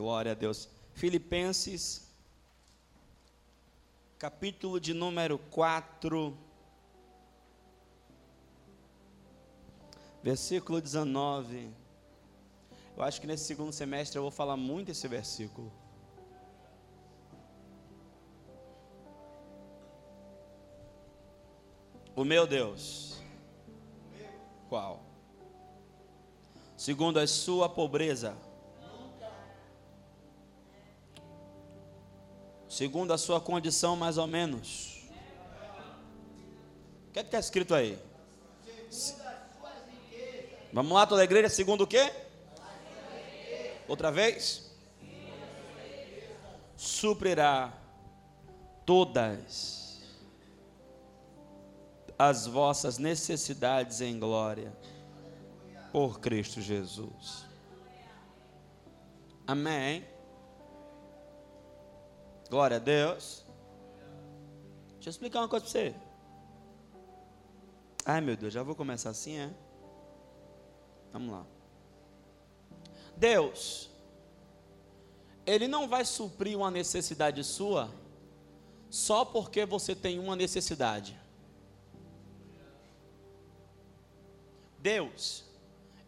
Glória a Deus. Filipenses, capítulo de número 4, versículo 19. Eu acho que nesse segundo semestre eu vou falar muito esse versículo. O meu Deus. Qual? Segundo a sua pobreza. Segundo a sua condição, mais ou menos. O que é está escrito aí? Vamos lá, toda a igreja, segundo o quê? Outra vez? Suprirá todas as vossas necessidades em glória por Cristo Jesus. Amém. Glória a Deus. Deixa eu explicar uma coisa para você. Ai meu Deus, já vou começar assim, é? Vamos lá. Deus, Ele não vai suprir uma necessidade sua só porque você tem uma necessidade. Deus,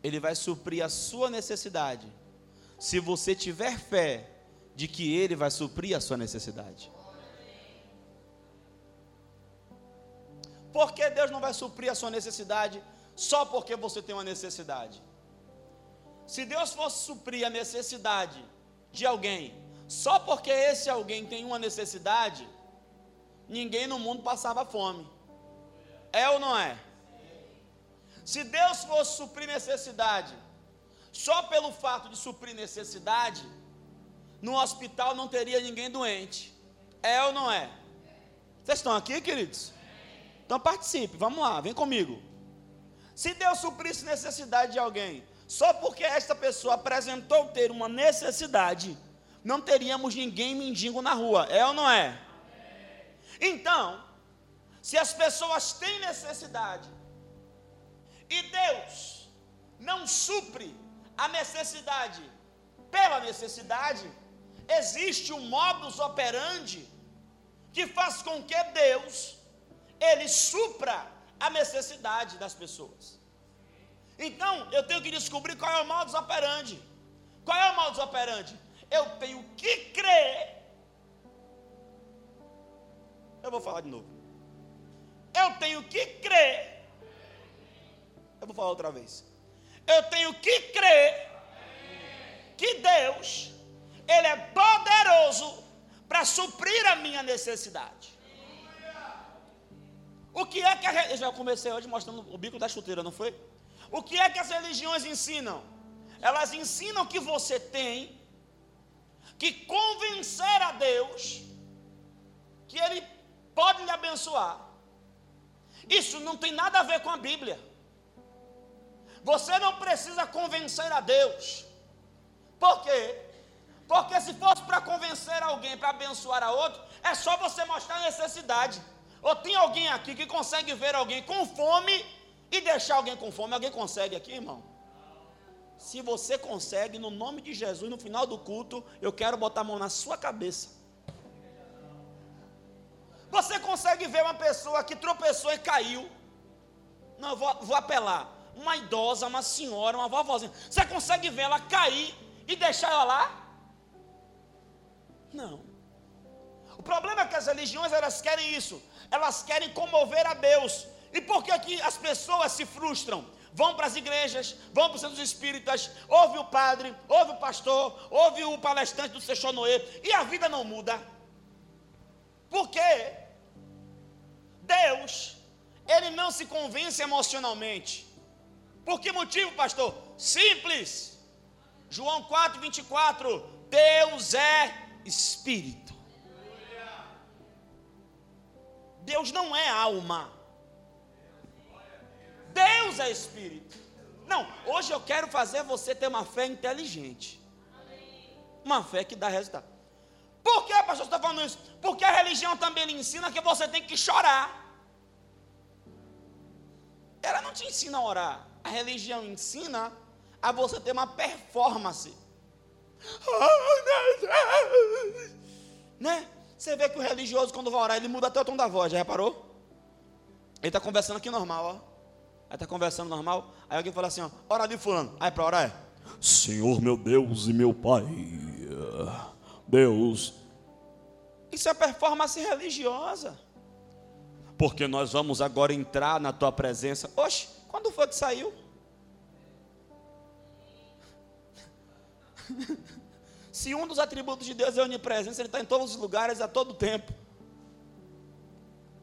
Ele vai suprir a sua necessidade, se você tiver fé de que Ele vai suprir a sua necessidade. Por que Deus não vai suprir a sua necessidade só porque você tem uma necessidade? Se Deus fosse suprir a necessidade de alguém só porque esse alguém tem uma necessidade, ninguém no mundo passava fome. É ou não é? Se Deus fosse suprir necessidade, só pelo fato de suprir necessidade, no hospital não teria ninguém doente. É ou não é? Vocês estão aqui, queridos? Então participe, vamos lá, vem comigo. Se Deus suprisse necessidade de alguém, só porque esta pessoa apresentou ter uma necessidade, não teríamos ninguém mendigo na rua, é ou não é? Então, se as pessoas têm necessidade, e Deus não supre a necessidade pela necessidade, existe um modus operandi que faz com que Deus ele supra a necessidade das pessoas. Então, eu tenho que descobrir qual é o modus operandi. Qual é o modus operandi? Eu tenho que crer. Eu vou falar de novo. Eu tenho que crer eu vou falar outra vez. Eu tenho que crer que Deus, Ele é poderoso para suprir a minha necessidade. O que é que a, eu já comecei hoje mostrando o bico da chuteira, não foi? O que é que as religiões ensinam? Elas ensinam que você tem que convencer a Deus que Ele pode lhe abençoar. Isso não tem nada a ver com a Bíblia. Você não precisa convencer a Deus. Por quê? Porque se fosse para convencer alguém, para abençoar a outro, é só você mostrar a necessidade. Ou tem alguém aqui que consegue ver alguém com fome e deixar alguém com fome? Alguém consegue aqui, irmão? Se você consegue, no nome de Jesus, no final do culto, eu quero botar a mão na sua cabeça. Você consegue ver uma pessoa que tropeçou e caiu? Não, vou, vou apelar uma idosa, uma senhora, uma vovozinha. Você consegue ver ela cair e deixar ela lá? Não. O problema é que as religiões elas querem isso. Elas querem comover a Deus. E por que, que as pessoas se frustram? Vão para as igrejas, vão para os centros espíritas, ouve o padre, ouve o pastor, ouve o palestrante do Sechonoê, e a vida não muda. Por quê? Deus, ele não se convence emocionalmente. Por que motivo, pastor? Simples. João 4, 24. Deus é espírito. Deus não é alma. Deus é espírito. Não, hoje eu quero fazer você ter uma fé inteligente. Uma fé que dá resultado. Por que, pastor, você está falando isso? Porque a religião também lhe ensina que você tem que chorar. Ela não te ensina a orar a religião ensina a você ter uma performance. Oh, meu Deus! Né? Você vê que o religioso, quando vai orar, ele muda até o tom da voz, já reparou? Ele está conversando aqui normal, ó. Aí está conversando normal. Aí alguém fala assim, ó, ora ali fulano. Aí para orar é. Senhor meu Deus e meu Pai. Deus. Isso é performance religiosa. Porque nós vamos agora entrar na tua presença. Oxe, quando foi que saiu? Se um dos atributos de Deus é onipresença, Ele está em todos os lugares a todo tempo.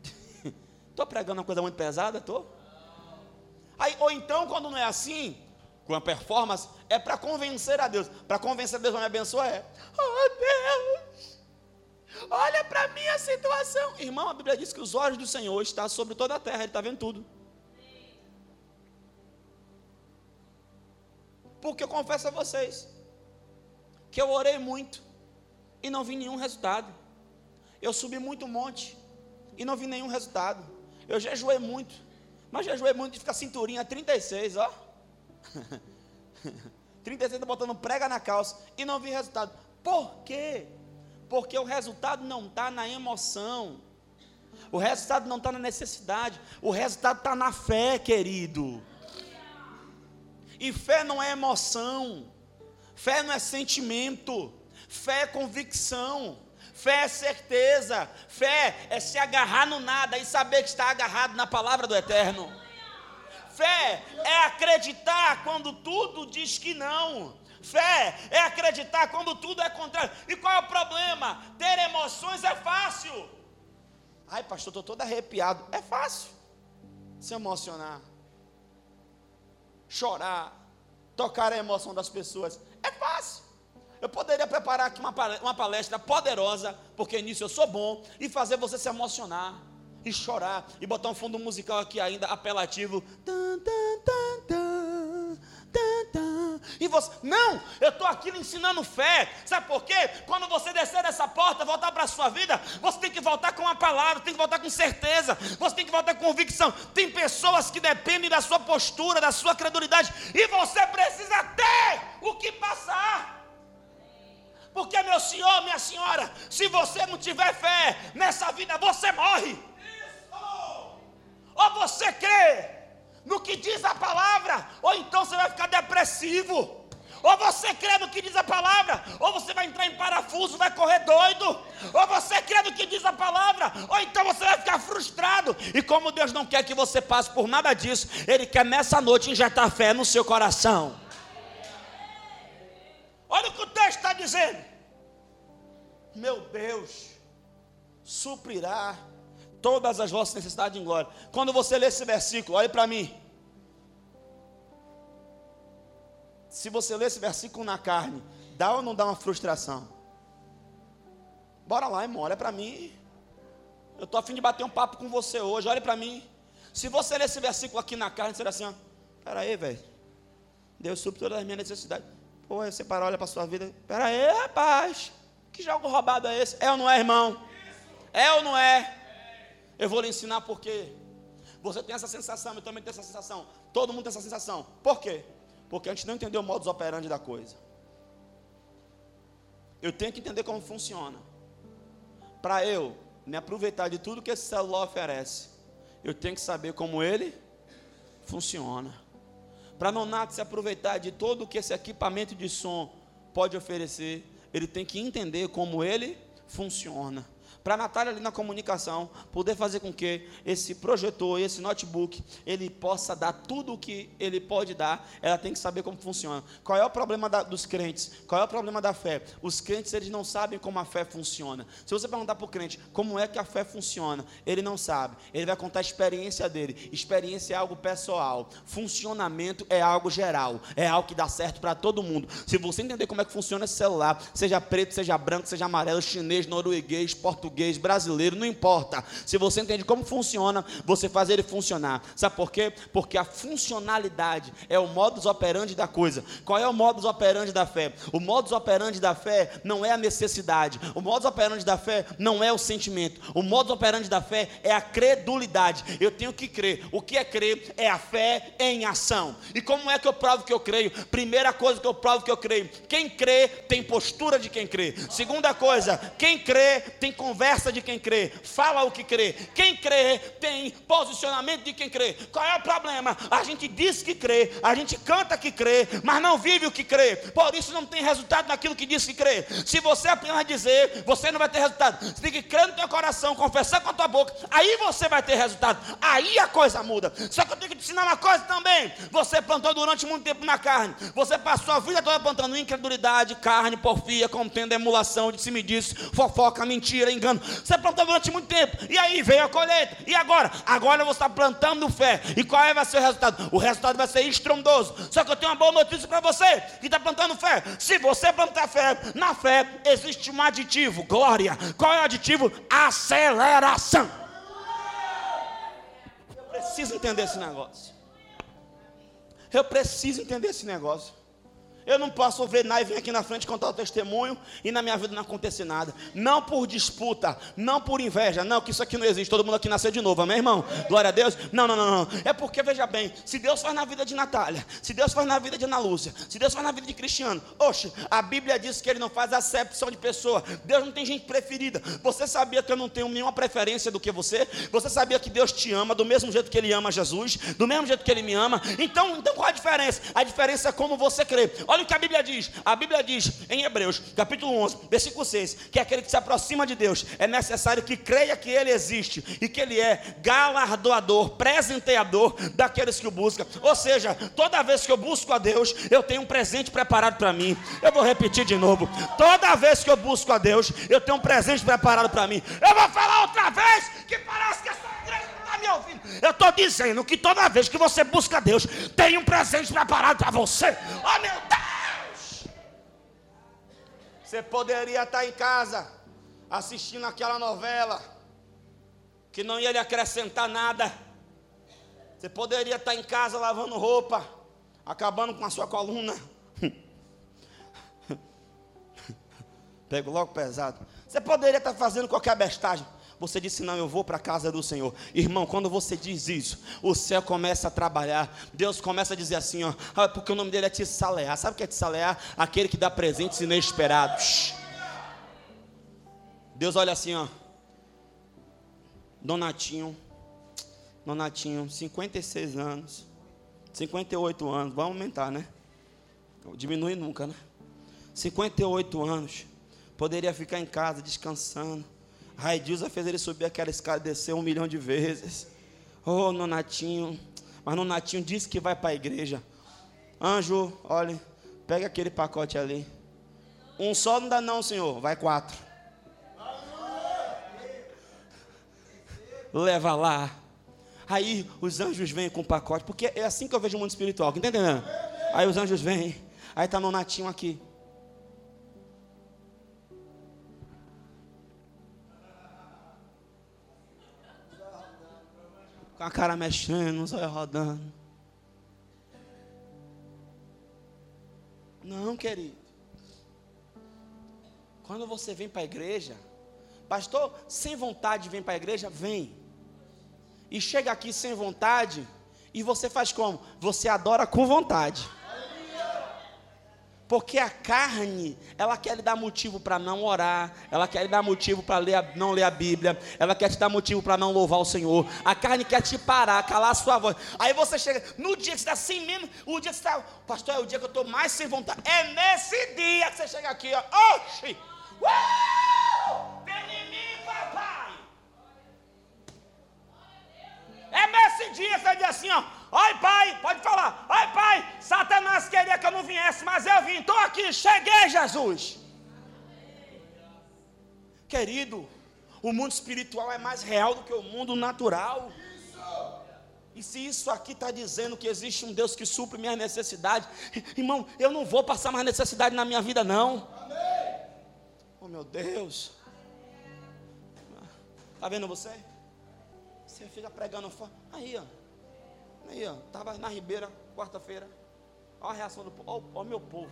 Estou pregando uma coisa muito pesada? Estou? Ou então, quando não é assim, com a performance, é para convencer a Deus. Para convencer a Deus a me abençoar é, oh Deus, olha para a minha situação. Irmão, a Bíblia diz que os olhos do Senhor estão sobre toda a terra, Ele está vendo tudo. Porque eu confesso a vocês, que eu orei muito e não vi nenhum resultado. Eu subi muito monte e não vi nenhum resultado. Eu jejuei muito mas jejuei muito de ficar cinturinha 36, ó. 36 tá botando prega na calça e não vi resultado. Por quê? Porque o resultado não está na emoção. O resultado não está na necessidade. O resultado está na fé, querido. E fé não é emoção. Fé não é sentimento. Fé é convicção. Fé é certeza, fé é se agarrar no nada e saber que está agarrado na palavra do Eterno. Fé é acreditar quando tudo diz que não. Fé é acreditar quando tudo é contrário. E qual é o problema? Ter emoções é fácil. Ai, pastor, estou todo arrepiado. É fácil se emocionar, chorar, tocar a emoção das pessoas. Eu poderia preparar aqui uma palestra poderosa, porque nisso eu sou bom, e fazer você se emocionar, e chorar, e botar um fundo musical aqui ainda apelativo. E você, não, eu estou aqui lhe ensinando fé. Sabe por quê? Quando você descer dessa porta, voltar para a sua vida, você tem que voltar com uma palavra, tem que voltar com certeza, você tem que voltar com convicção. Tem pessoas que dependem da sua postura, da sua credulidade, e você precisa ter o que passar. Porque, meu senhor, minha senhora, se você não tiver fé nessa vida, você morre. Isso. Ou você crê no que diz a palavra, ou então você vai ficar depressivo. Ou você crê no que diz a palavra, ou você vai entrar em parafuso, vai correr doido. Ou você crê no que diz a palavra, ou então você vai ficar frustrado. E como Deus não quer que você passe por nada disso, Ele quer nessa noite injetar fé no seu coração. Olha o que o texto está dizendo. Meu Deus suprirá todas as vossas necessidades em glória. Quando você lê esse versículo, olhe para mim. Se você lê esse versículo na carne, dá ou não dá uma frustração? Bora lá, irmão, olha para mim. Eu estou afim de bater um papo com você hoje, olha para mim. Se você ler esse versículo aqui na carne, será assim, ó, peraí, velho. Deus supre todas as minhas necessidades. Pô, você para, olha para a sua vida. Pera aí, rapaz. Que jogo roubado é esse? É ou não é, irmão? É ou não é? Eu vou lhe ensinar por quê. Você tem essa sensação, eu também tenho essa sensação. Todo mundo tem essa sensação. Por quê? Porque a gente não entendeu o modus operandi da coisa. Eu tenho que entender como funciona. Para eu me aproveitar de tudo que esse celular oferece, eu tenho que saber como ele funciona para Nonato se aproveitar de todo o que esse equipamento de som pode oferecer, ele tem que entender como ele funciona para a Natália ali na comunicação poder fazer com que esse projetor, esse notebook, ele possa dar tudo o que ele pode dar, ela tem que saber como funciona. Qual é o problema da, dos crentes? Qual é o problema da fé? Os crentes, eles não sabem como a fé funciona. Se você perguntar para o crente como é que a fé funciona, ele não sabe. Ele vai contar a experiência dele. Experiência é algo pessoal. Funcionamento é algo geral. É algo que dá certo para todo mundo. Se você entender como é que funciona esse celular, seja preto, seja branco, seja amarelo, chinês, norueguês, português, português, brasileiro, não importa. Se você entende como funciona, você faz ele funcionar. Sabe por quê? Porque a funcionalidade é o modus operandi da coisa. Qual é o modus operandi da fé? O modus operandi da fé não é a necessidade. O modus operandi da fé não é o sentimento. O modus operandi da fé é a credulidade. Eu tenho que crer. O que é crer? É a fé em ação. E como é que eu provo que eu creio? Primeira coisa que eu provo que eu creio: quem crê tem postura de quem crê. Segunda coisa, quem crê tem conversa de quem crê. Fala o que crê. Quem crê tem posicionamento de quem crê. Qual é o problema? A gente diz que crê, a gente canta que crê, mas não vive o que crê. Por isso não tem resultado naquilo que diz que crê. Se você apenas dizer, você não vai ter resultado. Você tem que crer no teu coração, confessar com a tua boca, aí você vai ter resultado. Aí a coisa muda. Só que eu tenho que te ensinar uma coisa também. Você plantou durante muito tempo na carne. Você passou a vida toda plantando incredulidade, carne, porfia, contenda, emulação, cima disso, fofoca, mentira, engano. Você plantou durante muito tempo. E aí veio a colheita. E agora? Agora você está plantando fé. E qual é, vai ser o resultado? O resultado vai ser estrondoso. Só que eu tenho uma boa notícia para você que está plantando fé. Se você plantar fé, na fé existe um aditivo, glória. Qual é o aditivo? Aceleração. Eu preciso entender esse negócio. Eu preciso entender esse negócio. Eu não posso ver Nai vir aqui na frente contar o testemunho e na minha vida não acontecer nada. Não por disputa, não por inveja, não, que isso aqui não existe. Todo mundo aqui nasceu de novo, amém, irmão? Glória a Deus. Não, não, não, não. É porque, veja bem, se Deus faz na vida de Natália, se Deus faz na vida de Ana Lúcia, se Deus faz na vida de Cristiano, oxe, a Bíblia diz que ele não faz acepção de pessoa. Deus não tem gente preferida. Você sabia que eu não tenho nenhuma preferência do que você? Você sabia que Deus te ama do mesmo jeito que ele ama Jesus, do mesmo jeito que ele me ama? Então, então qual a diferença? A diferença é como você crê. Olha o que a Bíblia diz. A Bíblia diz em Hebreus, capítulo 11, versículo 6, que aquele que se aproxima de Deus é necessário que creia que Ele existe e que Ele é galardoador, presenteador daqueles que o buscam. Ou seja, toda vez que eu busco a Deus, eu tenho um presente preparado para mim. Eu vou repetir de novo. Toda vez que eu busco a Deus, eu tenho um presente preparado para mim. Eu vou falar outra vez que parece que não está me ouvindo. Eu estou dizendo que toda vez que você busca Deus, tem um presente preparado para você. Oh meu Deus! Você poderia estar em casa assistindo aquela novela que não ia lhe acrescentar nada. Você poderia estar em casa lavando roupa, acabando com a sua coluna. Pego logo pesado. Você poderia estar fazendo qualquer bestagem. Você disse: Não, eu vou para a casa do Senhor. Irmão, quando você diz isso, o céu começa a trabalhar. Deus começa a dizer assim: ó, ah, porque o nome dele é Tissalear. Sabe o que é Tissalear? Aquele que dá presentes inesperados. Deus olha assim: ó, Donatinho, Donatinho, 56 anos, 58 anos, vai aumentar, né? Diminui nunca, né? 58 anos, poderia ficar em casa descansando Raidilza fez ele subir aquela escada e descer um milhão de vezes. Oh, Nonatinho. Mas Nonatinho disse que vai para a igreja. Anjo, olha, pega aquele pacote ali. Um só não dá não, senhor. Vai quatro. Leva lá. Aí os anjos vêm com o pacote, porque é assim que eu vejo o mundo espiritual, tá entendendo? Aí os anjos vêm. Aí está Nonatinho aqui. Com a cara mexendo, os olhos rodando. Não, querido. Quando você vem para a igreja, pastor, sem vontade vem para a igreja, vem. E chega aqui sem vontade, e você faz como? Você adora com vontade. Porque a carne, ela quer lhe dar motivo para não orar, ela quer lhe dar motivo para não ler a Bíblia, ela quer te dar motivo para não louvar o Senhor. A carne quer te parar, calar a sua voz. Aí você chega, no dia que você está sem menos, o dia que você está, pastor, é o dia que eu estou mais sem vontade. É nesse dia que você chega aqui, ó. Oxi! Uh! Vem em mim, papai! É nesse dia que você diz assim, ó. Oi, pai, pode falar. Oi, pai, Satanás queria que eu não viesse, mas eu vim. Estou aqui, cheguei, Jesus. Querido, o mundo espiritual é mais real do que o mundo natural. E se isso aqui está dizendo que existe um Deus que supre minhas necessidades, irmão, eu não vou passar mais necessidade na minha vida, não. Oh, meu Deus. Tá vendo você? Você fica pregando fora. Aí, ó. Aí, ó. Tava na Ribeira, quarta-feira. Olha a reação do povo. Olha o meu povo.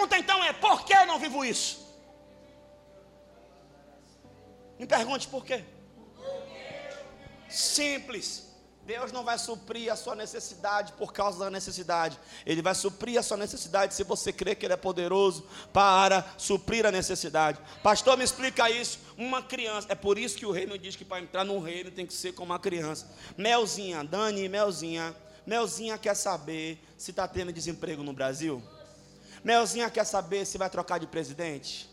Pergunta então é: por que eu não vivo isso? Me pergunte por quê. Simples. Deus não vai suprir a sua necessidade por causa da necessidade. Ele vai suprir a sua necessidade se você crê que Ele é poderoso para suprir a necessidade. Pastor, me explica isso. Uma criança. É por isso que o reino diz que para entrar no reino tem que ser como uma criança. Melzinha, Dani, Melzinha. Melzinha quer saber se está tendo desemprego no Brasil? Melzinha quer saber se vai trocar de presidente?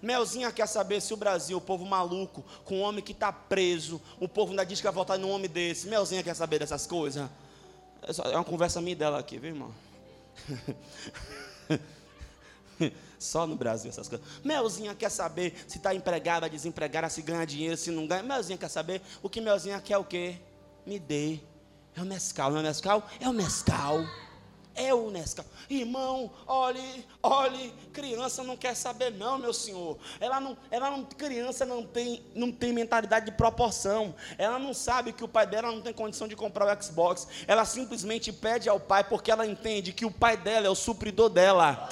Melzinha quer saber se o Brasil, o povo maluco, com um homem que está preso, o povo ainda diz que vai votar num homem desse. Melzinha quer saber dessas coisas? É uma conversa minha dela aqui, viu, irmão? Só no Brasil essas coisas. Melzinha quer saber se está empregada, desempregada, se ganha dinheiro, se não ganha. Melzinha quer saber o que Melzinha quer o quê? Me dê. É o mescal, não é o mescal? É o mescal. É o Nescau. Irmão, olhe, olhe, criança não quer saber não, meu senhor. Ela não, ela não, criança não tem, não tem mentalidade de proporção. Ela não sabe que o pai dela não tem condição de comprar o Xbox. Ela simplesmente pede ao pai porque ela entende que o pai dela é o supridor dela.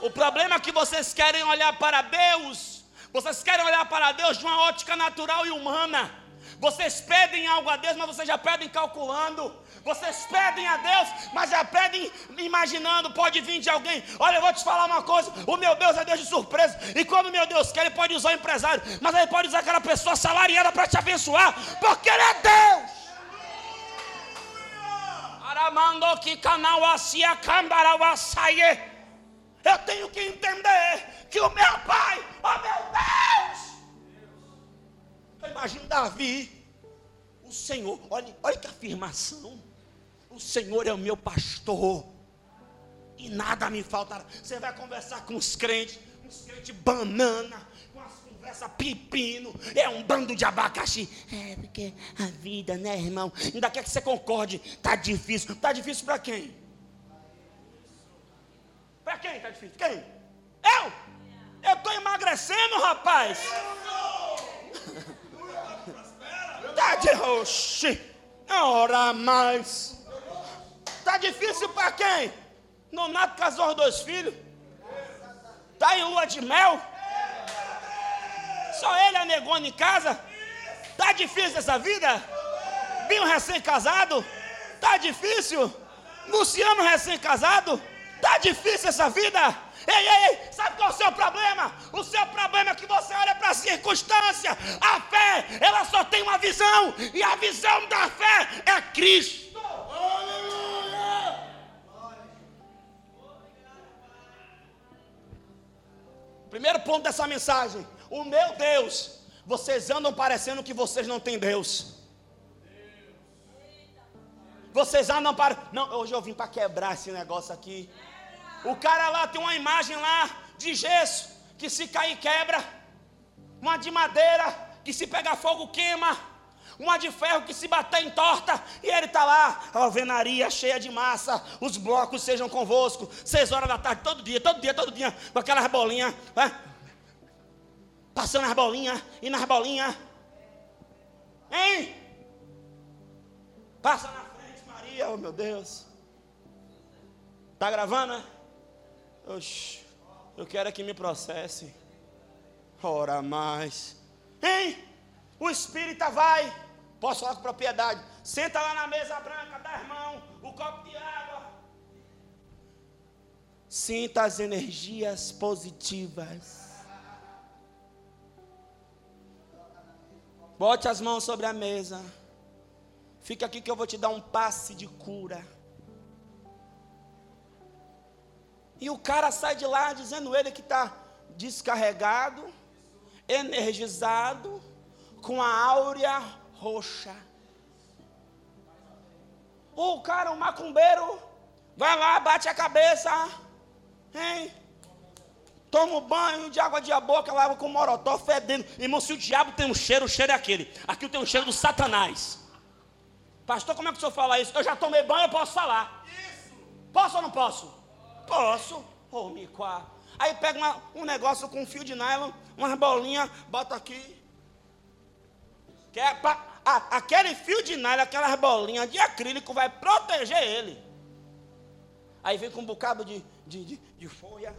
O problema é que vocês querem olhar para Deus. Vocês querem olhar para Deus de uma ótica natural e humana. Vocês pedem algo a Deus, mas vocês já pedem calculando. Vocês pedem a Deus, mas já pedem imaginando, pode vir de alguém. Olha, eu vou te falar uma coisa: o meu Deus é Deus de surpresa. E quando o meu Deus quer, ele pode usar o empresário, mas ele pode usar aquela pessoa salariada para te abençoar, porque ele é Deus. Eu tenho que entender que o meu pai, oh meu Deus! Imagina Davi, o Senhor, olha, olha que afirmação. O Senhor é o meu pastor. E nada me faltará. Você vai conversar com os crentes, uns crentes banana, com as conversas pepino, é um bando de abacaxi. É, porque a vida, né, irmão? Ainda quer que você concorde. Tá difícil. Tá difícil para quem? Para quem tá difícil? Quem? Eu? Eu estou emagrecendo, rapaz. Tá de oxi. Ora mais. Está difícil para quem? Nonato casou os dois filhos. Está em lua de mel. Só ele é negona em casa. Está difícil essa vida? Binho recém-casado. Está difícil? Luciano recém-casado. Está difícil essa vida? Ei, ei, ei, sabe qual é o seu problema? O seu problema é que você olha para a circunstância. A fé, ela só tem uma visão. E a visão da fé é Cristo. Primeiro ponto dessa mensagem: o meu Deus. Vocês andam parecendo que vocês não têm Deus. Vocês andam para. Não, hoje eu vim para quebrar esse negócio aqui. O cara lá tem uma imagem lá de gesso que se cair quebra. Uma de madeira que se pegar fogo queima uma de ferro que se bater em torta, e ele está lá, alvenaria cheia de massa, os blocos sejam convosco, seis horas da tarde, todo dia, todo dia, todo dia, com aquelas bolinhas, né? passando as bolinhas, e nas bolinhas, hein? Passa na frente, Maria, oh meu Deus. Está gravando, né? Oxi, eu quero que me processe. Ora mais. Hein? O espírita vai Posso falar com propriedade. Senta lá na mesa branca, dá irmão, o copo de água. Sinta as energias positivas. Bote as mãos sobre a mesa. Fica aqui que eu vou te dar um passe de cura. E o cara sai de lá dizendo ele que está descarregado, energizado, com a áurea roxa. O cara, o macumbeiro, vai lá, bate a cabeça, hein? Toma um banho de água de boca, lava com morotó, fedendo. Irmão, se o diabo tem um cheiro, o cheiro é aquele. Aqui tem um cheiro do satanás. Pastor, como é que o senhor fala isso? Eu já tomei banho, eu posso falar. Isso. Posso ou não posso? Posso. Oh, micoá. Aí pega uma, um negócio com um fio de nylon, umas bolinhas, bota aqui. Que é pra, a, aquele fio de nylon, aquelas bolinhas de acrílico vai proteger ele. Aí vem com um bocado de, de, de, de folha.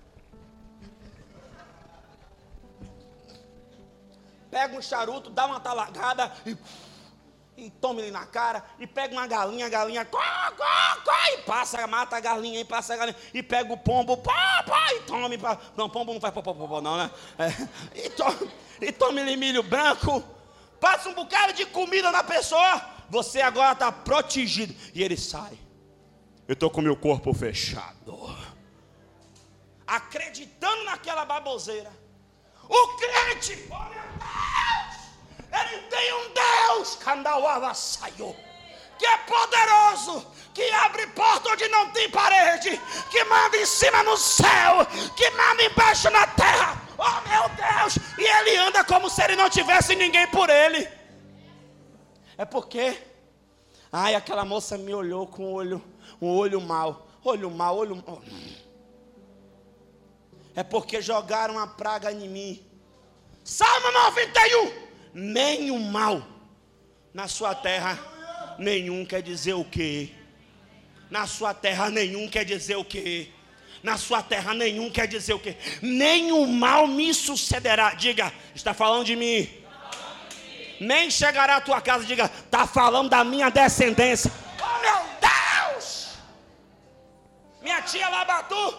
Pega um charuto, dá uma talagada e e toma ele na cara, e pega uma galinha, a galinha, có, có, có, e passa, mata a galinha, e passa a galinha, e pega o pombo, pá, pá, e tome, pá. não, pombo não faz pó, pó, não, né? É, e, tome, e tome ele milho branco, passa um bocado de comida na pessoa, você agora está protegido, e ele sai. Eu estou com meu corpo fechado, acreditando naquela baboseira. O crente, olha ele tem um Deus, Candauava saiu, que é poderoso, que abre porta onde não tem parede, que manda em cima no céu, que manda embaixo na terra. Oh meu Deus! E ele anda como se ele não tivesse ninguém por ele. É porque, ai, aquela moça me olhou com um olho, um olho mal, olho mal, olho mal. É porque jogaram uma praga em mim. Salmo 91 nenhum mal na sua terra, nenhum quer dizer o quê? Na sua terra nenhum quer dizer o quê? Na sua terra nenhum quer dizer o quê? Nenhum mal me sucederá. Diga, está falando de mim. Nem chegará à tua casa, diga, está falando da minha descendência. Oh meu Deus! Minha tia Labatu,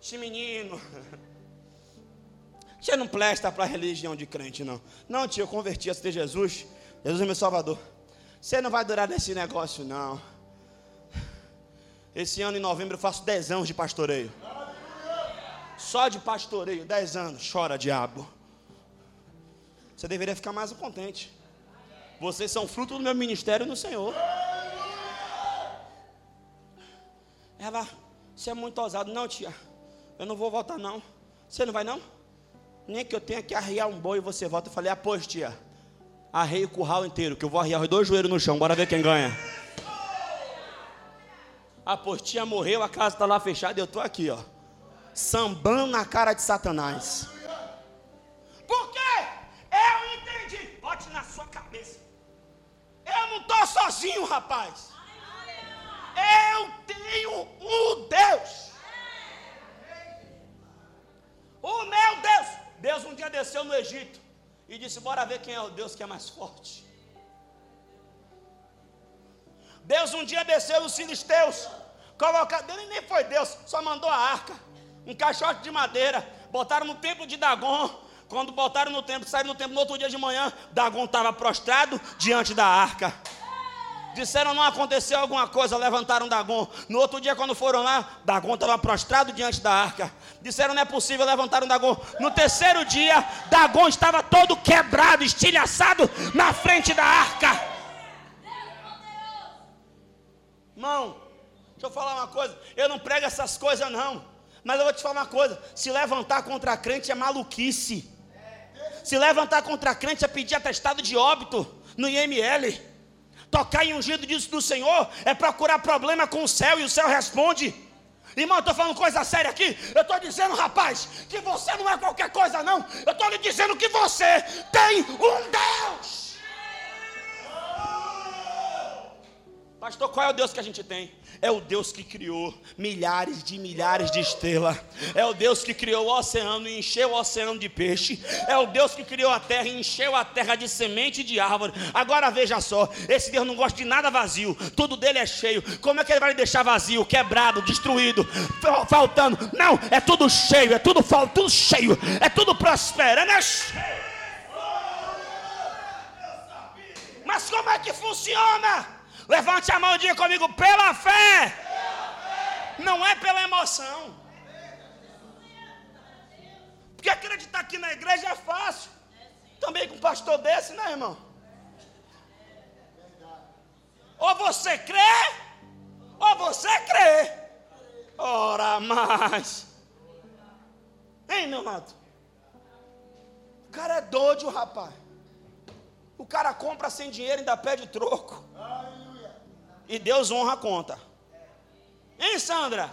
esse menino. Você não presta para a religião de crente, não. Não, tio, eu converti a ser Jesus. Jesus é meu salvador. Você não vai durar nesse negócio, não. Esse ano, em novembro, eu faço 10 anos de pastoreio. Só de pastoreio, 10 anos. Chora, diabo. Você deveria ficar mais contente. Vocês são fruto do meu ministério no Senhor. Ela, você é muito ousado. Não, tia, eu não vou voltar, não. Você não vai, não? Nem que eu tenha que arriar um boi e você volta. Eu falei, após tia, arrei o curral inteiro, que eu vou arriar os dois joelhos no chão, bora ver quem ganha. A postinha morreu, a casa está lá fechada eu estou aqui, ó. Sambando na cara de Satanás. Por quê? Eu entendi. Bote na sua cabeça. Eu não estou sozinho, rapaz. Eu tenho um Deus. O meu Deus. Deus um dia desceu no Egito e disse: Bora ver quem é o Deus que é mais forte. Deus um dia desceu nos filisteus, colocou, ele nem foi Deus, só mandou a arca, um caixote de madeira, botaram no templo de Dagon. Quando botaram no templo, saíram no templo no outro dia de manhã, Dagon estava prostrado diante da arca. Disseram não aconteceu alguma coisa, levantaram Dagon. No outro dia, quando foram lá, Dagon estava prostrado diante da arca. Disseram não é possível, levantaram Dagon. No terceiro dia, Dagon estava todo quebrado, estilhaçado na frente da arca. Irmão, deixa eu falar uma coisa. Eu não prego essas coisas, não. Mas eu vou te falar uma coisa: se levantar contra a crente é maluquice. Se levantar contra a crente é pedir atestado de óbito no IML. Tocar em ungido disso do Senhor é procurar problema com o céu e o céu responde. Irmão, eu estou falando coisa séria aqui. Eu estou dizendo, rapaz, que você não é qualquer coisa, não. Eu estou lhe dizendo que você tem um Deus. Pastor, qual é o Deus que a gente tem? É o Deus que criou milhares de milhares de estrelas. É o Deus que criou o oceano e encheu o oceano de peixe. É o Deus que criou a terra e encheu a terra de semente e de árvore. Agora veja só: esse Deus não gosta de nada vazio. Tudo dele é cheio. Como é que ele vai deixar vazio, quebrado, destruído, faltando? Não, é tudo cheio, é tudo, tudo cheio, é tudo prosperando, é cheio. Mas como é que funciona? Levante a mão e diga comigo, pela fé. Não é pela emoção. Porque acreditar aqui na igreja é fácil. Também com um pastor desse, né, irmão? Ou você crê, ou você crê. Ora mais. Hein, meu amado? O cara é doido, rapaz. O cara compra sem dinheiro e ainda pede troco. E Deus honra a conta. Hein, Sandra?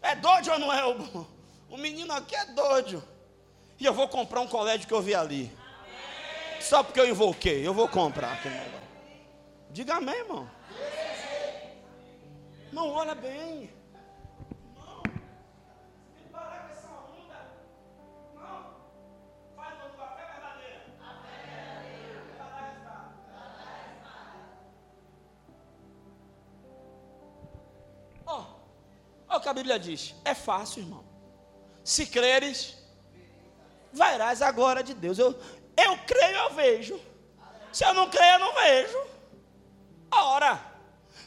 É doido ou não é? O, o menino aqui é doido. E eu vou comprar um colégio que eu vi ali. Só porque eu invoquei. Eu vou comprar. Diga amém, irmão. Não, olha bem. Olha o que a Bíblia diz. É fácil, irmão. Se creres, verás agora de Deus. Eu, eu creio, eu vejo. Se eu não creio, eu não vejo. Ora,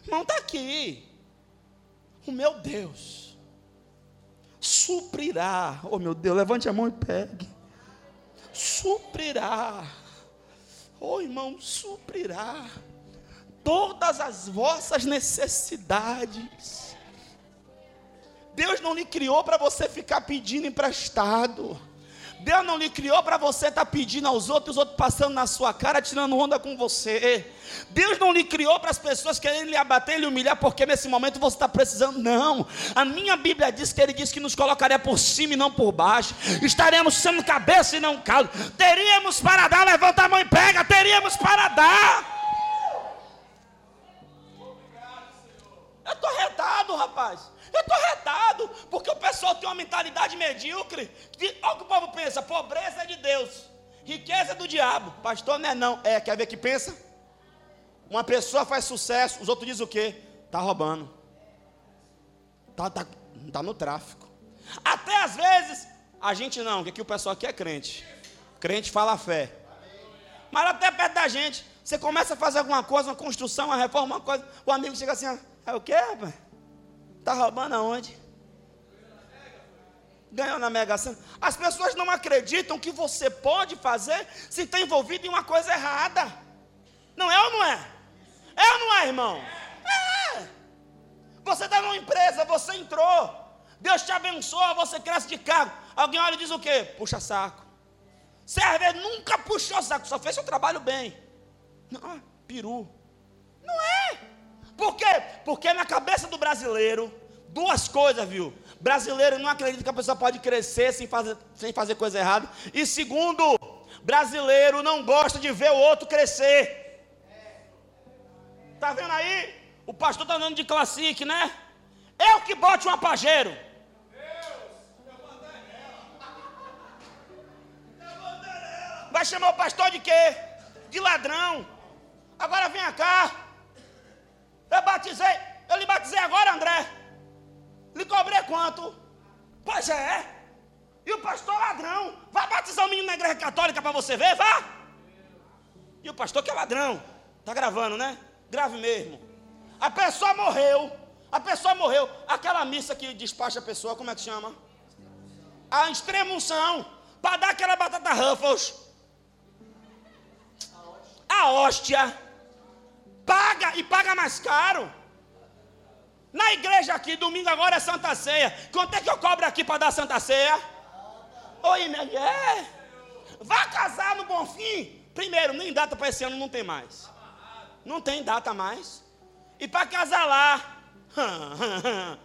não está aqui. O meu Deus suprirá. Oh meu Deus, levante a mão e pegue. Suprirá. Oh irmão, suprirá todas as vossas necessidades Deus não lhe criou para você ficar pedindo emprestado. Deus não lhe criou para você estar tá pedindo aos outros, os outros passando na sua cara, tirando onda com você. Deus não lhe criou para as pessoas querendo lhe abater lhe humilhar, porque nesse momento você está precisando. Não. A minha Bíblia diz que Ele disse que nos colocaria por cima e não por baixo. Estaremos sendo cabeça e não calo. Teríamos para dar, levanta a mão e pega. Teríamos para dar. Eu estou retado, rapaz. Eu estou retado, porque o pessoal tem uma mentalidade medíocre. olha o que o povo pensa: pobreza é de Deus, riqueza é do diabo. Pastor, não é não. É, quer ver que pensa? Uma pessoa faz sucesso, os outros dizem o quê? Está roubando. Está tá, tá no tráfico. Até às vezes, a gente não, que aqui o pessoal aqui é crente. Crente fala a fé. Mas até perto da gente, você começa a fazer alguma coisa, uma construção, uma reforma, uma coisa, o amigo chega assim, é o quê, rapaz? Está roubando aonde? Ganhou na Mega Sena. As pessoas não acreditam que você pode fazer se está envolvido em uma coisa errada. Não é ou não é? É ou não é, irmão? É. Você está numa empresa, você entrou. Deus te abençoa, você cresce de cargo. Alguém olha e diz o quê? Puxa saco. Serve nunca puxou saco, só fez seu trabalho bem. Não, peru. Não é. Por quê? Porque na cabeça do brasileiro, duas coisas, viu? Brasileiro não acredita que a pessoa pode crescer sem fazer, sem fazer coisa errada. E segundo, brasileiro não gosta de ver o outro crescer. Tá vendo aí? O pastor tá andando de classique, né? Eu que bote um apageiro. Vai chamar o pastor de quê? De ladrão. Agora vem cá. Eu batizei, eu lhe batizei agora, André. Lhe cobrei quanto? Pois é. E o pastor ladrão. Vai batizar o menino na igreja católica para você ver, vá. E o pastor que é ladrão. Tá gravando, né? Grave mesmo. A pessoa morreu. A pessoa morreu. Aquela missa que despacha a pessoa, como é que chama? A extremunção. Para dar aquela batata Ruffles. A hóstia paga e paga mais caro. Na igreja aqui, domingo agora é Santa Ceia. Quanto é que eu cobro aqui para dar Santa Ceia? Oi, minha mulher. Vá casar no Bonfim. Primeiro, nem data para esse ano não tem mais. Não tem data mais. E para casar lá.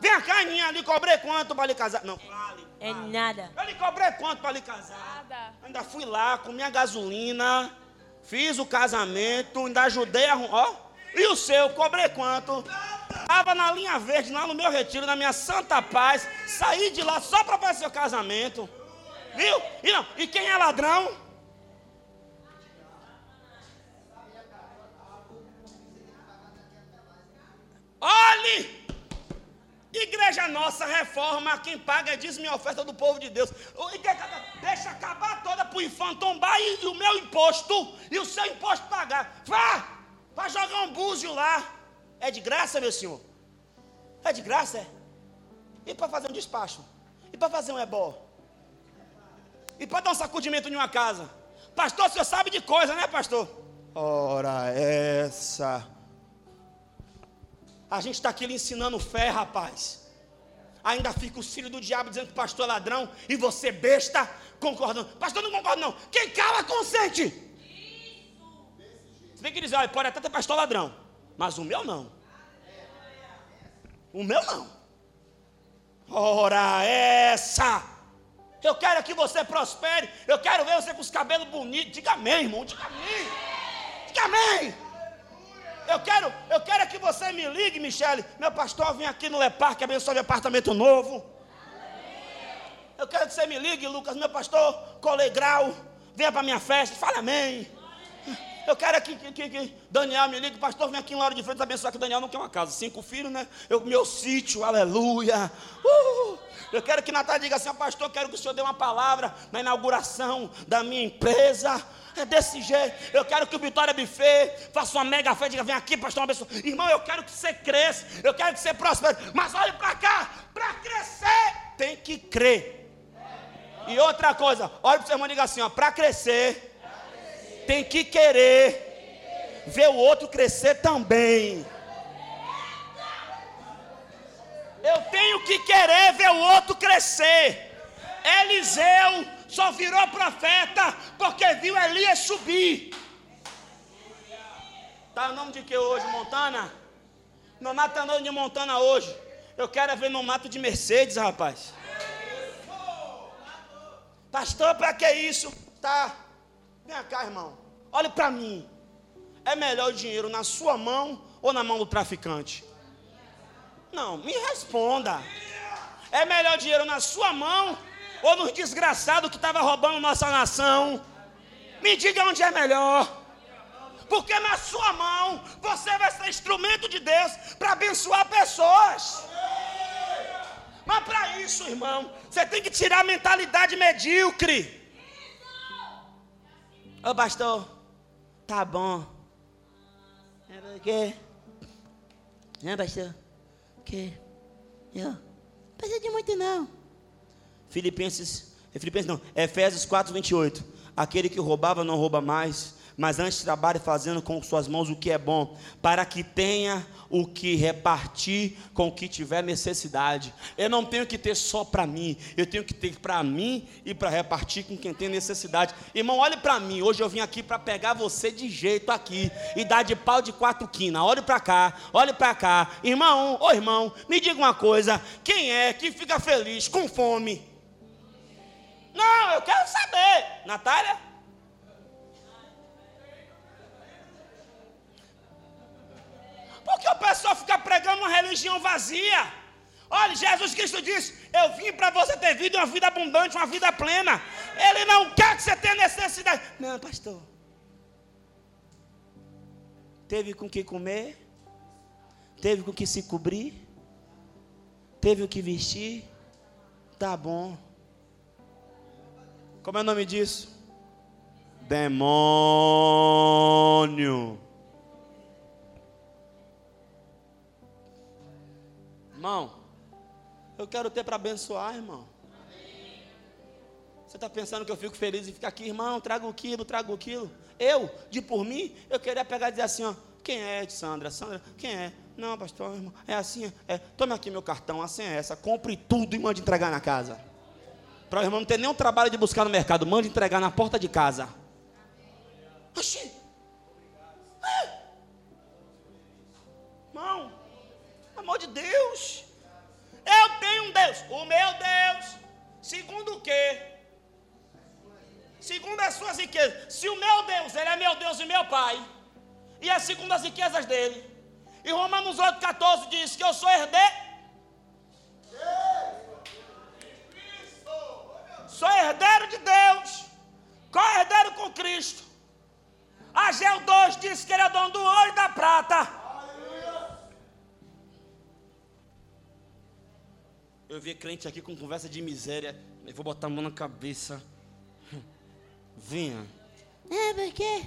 Vem cá, Aninha, lhe cobrei quanto para lhe casar? Não, fale. É nada. Eu lhe cobrei quanto para lhe casar? Nada. Ainda fui lá com minha gasolina. Fiz o casamento, ainda ajudei a. Ó, e o seu, cobrei quanto? Estava na linha verde, lá no meu retiro, na minha santa paz. Saí de lá só para fazer o casamento. Viu? E, não, e quem é ladrão? Olhe! Igreja nossa reforma, quem paga dízimo e oferta do povo de Deus. Deixa acabar toda para o infante tombar e, e, o meu imposto e o seu imposto pagar. Vá! Vá jogar um búzio lá. É de graça, meu senhor. É de graça, é? E para fazer um despacho? E para fazer um ebó? E para dar um sacudimento em uma casa? Pastor, o senhor sabe de coisa, né, pastor? Ora, essa. A gente está aqui lhe ensinando fé, rapaz. Ainda fica o filho do diabo dizendo que o pastor é ladrão e você besta concordando. Pastor, não concordo não. Quem cala consente. Você tem que dizer, olha, pode até ter pastor ladrão, mas o meu não. O meu não. Ora essa. Eu quero que você prospere. Eu quero ver você com os cabelos bonitos. Diga amém, irmão. Diga amém. Diga amém. Eu quero, eu quero que você me ligue, Michele. Meu pastor, vem aqui no Leparque abençoe meu apartamento novo. Eu quero que você me ligue, Lucas, meu pastor, colegrau. Venha para minha festa. Fala amém. Eu quero que, que, que, Daniel me ligue, pastor, vem aqui em hora de frente abençoar que Daniel não quer uma casa. Cinco filhos, né? Eu, meu sítio, aleluia. Uh, eu quero que Natália diga assim, pastor, quero que o senhor dê uma palavra na inauguração da minha empresa. É desse jeito. Eu quero que o Vitória Buffet faça uma mega festa. Diga, vem aqui, pastor, uma pessoa. Irmão, eu quero que você cresça. Eu quero que você prospere. Mas olhe para cá. Para crescer, tem que crer. E outra coisa, olhe para o seu irmão e diga assim: para crescer, tem que querer ver o outro crescer também. Eu tenho que querer ver o outro crescer. Eliseu só virou profeta porque viu Elias subir. Tá o nome de que hoje, Montana? Meu mato está andando de Montana hoje. Eu quero ver no mato de Mercedes, rapaz. Pastor, para que isso? Tá. Vem cá, irmão. Olhe para mim. É melhor o dinheiro na sua mão ou na mão do traficante? Não, me responda. É melhor o dinheiro na sua mão ou nos desgraçados que estavam roubando nossa nação. Me diga onde é melhor. Porque na sua mão você vai ser instrumento de Deus para abençoar pessoas. Mas para isso, irmão, você tem que tirar a mentalidade medíocre. Ô pastor, tá bom. É porque. Né, pastor? Que? Eu. Não precisa de muito não. Filipenses, é Filipenses não, Efésios 4, 28. Aquele que roubava não rouba mais, mas antes trabalhe fazendo com suas mãos o que é bom, para que tenha o que repartir com o que tiver necessidade. Eu não tenho que ter só para mim, eu tenho que ter para mim e para repartir com quem tem necessidade. Irmão, olhe para mim, hoje eu vim aqui para pegar você de jeito aqui e dar de pau de quatro quinas. Olhe para cá, olhe para cá. Irmão, ô irmão, me diga uma coisa: quem é que fica feliz com fome? Não, eu quero saber. Natália? Porque o pessoal fica pregando uma religião vazia. Olha, Jesus Cristo disse: Eu vim para você ter vida, uma vida abundante, uma vida plena. Ele não quer que você tenha necessidade. Não, pastor. Teve com que comer, teve com que se cobrir, teve o que vestir. Tá bom. Como é o nome disso? Demônio. Irmão, eu quero ter para abençoar, irmão. Você está pensando que eu fico feliz em ficar aqui, irmão? Traga o quilo, traga o quilo. Eu, de por mim, eu queria pegar e dizer assim: ó, quem é, Sandra? Sandra, quem é? Não, pastor, irmão, é assim, é. Tome aqui meu cartão, assim é essa. Compre tudo e mande entregar na casa. Para o irmão não ter nenhum trabalho de buscar no mercado, mande entregar na porta de casa. Oxi. É. Irmão, amor de Deus. Eu tenho um Deus. O meu Deus, segundo o quê? Segundo as suas riquezas. Se o meu Deus, ele é meu Deus e meu Pai, e é segundo as riquezas dele. E Romanos 8,14 diz que eu sou herdeiro Sou herdeiro de Deus, co-herdeiro com Cristo. Ageu 2 disse que ele é dono do ouro e da prata. Eu vi crente aqui com conversa de miséria. Eu vou botar a mão na cabeça. Vinha. É, porque?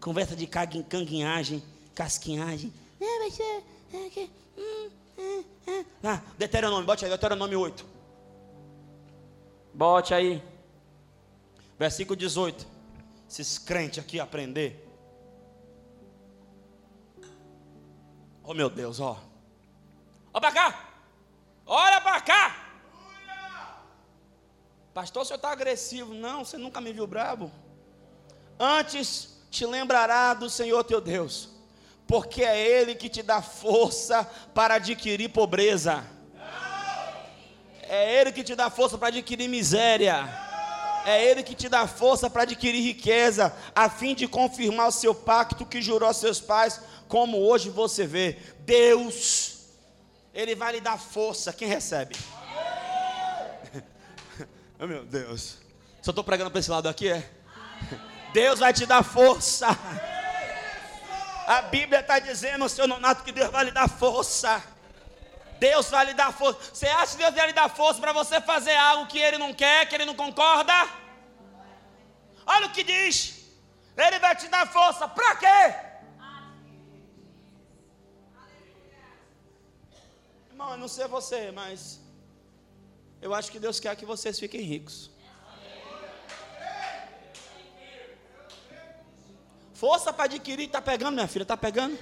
Conversa de canguinhagem, casquinhagem. É, mas é, é que. Hum, Ah, Deuteronômio, bote aí, Deuteronômio 8. Bote aí. Versículo 18. Esses crentes aqui aprender. Oh meu Deus, ó. Ó para cá. Olha para cá. Pastor, o senhor está agressivo. Não, você nunca me viu bravo. Antes te lembrará do Senhor teu Deus, porque é Ele que te dá força para adquirir pobreza. É Ele que te dá força para adquirir miséria. É Ele que te dá força para adquirir riqueza, a fim de confirmar o seu pacto que jurou aos seus pais, como hoje você vê. Deus, Ele vai lhe dar força. Quem recebe? oh, meu Deus. Só estou pregando para esse lado aqui, é? Deus vai te dar força. A Bíblia está dizendo, seu nonato, que Deus vai lhe dar força. Deus vai lhe dar força. Você acha que Deus vai lhe dar força para você fazer algo que Ele não quer, que Ele não concorda? Olha o que diz. Ele vai te dar força. Para quê? Irmão, eu não sei você, mas eu acho que Deus quer que vocês fiquem ricos. Força para adquirir, está pegando, minha filha? Está pegando?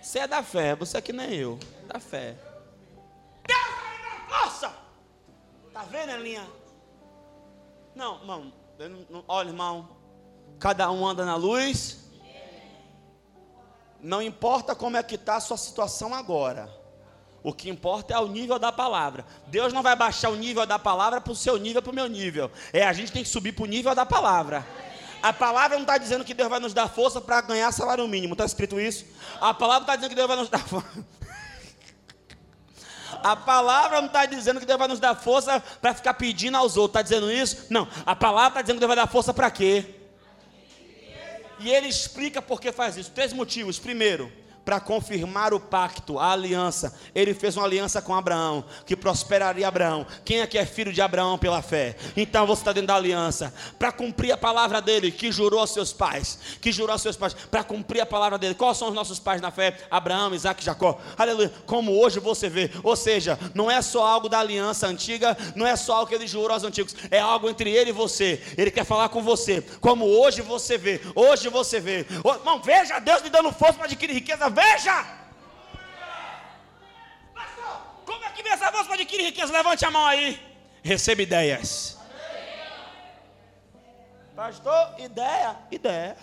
Você é da fé, você é que nem eu. Da fé. Força! Está vendo, Elinha? Não, irmão. Não, olha, irmão. Cada um anda na luz. Não importa como é que está a sua situação agora. O que importa é o nível da palavra. Deus não vai baixar o nível da palavra para o seu nível, para o meu nível. É, a gente tem que subir para o nível da palavra. A palavra não está dizendo que Deus vai nos dar força para ganhar salário mínimo. Está escrito isso? A palavra está dizendo que Deus vai nos dar força. A palavra não está dizendo que Deus vai nos dar força para ficar pedindo aos outros. Está dizendo isso? Não. A palavra está dizendo que Deus vai dar força para quê? E ele explica por que faz isso. Três motivos. Primeiro, para confirmar o pacto, a aliança. Ele fez uma aliança com Abraão, que prosperaria Abraão. Quem aqui é filho de Abraão pela fé? Então você está dentro da aliança. Para cumprir a palavra dele, que jurou aos seus pais. Que jurou aos seus pais. Para cumprir a palavra dele. Quais são os nossos pais na fé? Abraão, Isaac e Jacó. Aleluia. Como hoje você vê. Ou seja, não é só algo da aliança antiga, não é só algo que ele jurou aos antigos. É algo entre ele e você. Ele quer falar com você. Como hoje você vê. Hoje você vê. Irmão, veja Deus me dando força para adquirir riqueza veja! Pastor, como é que essa voz para adquirir riqueza? Levante a mão aí. Receba ideias. Pastor, ideia, ideia.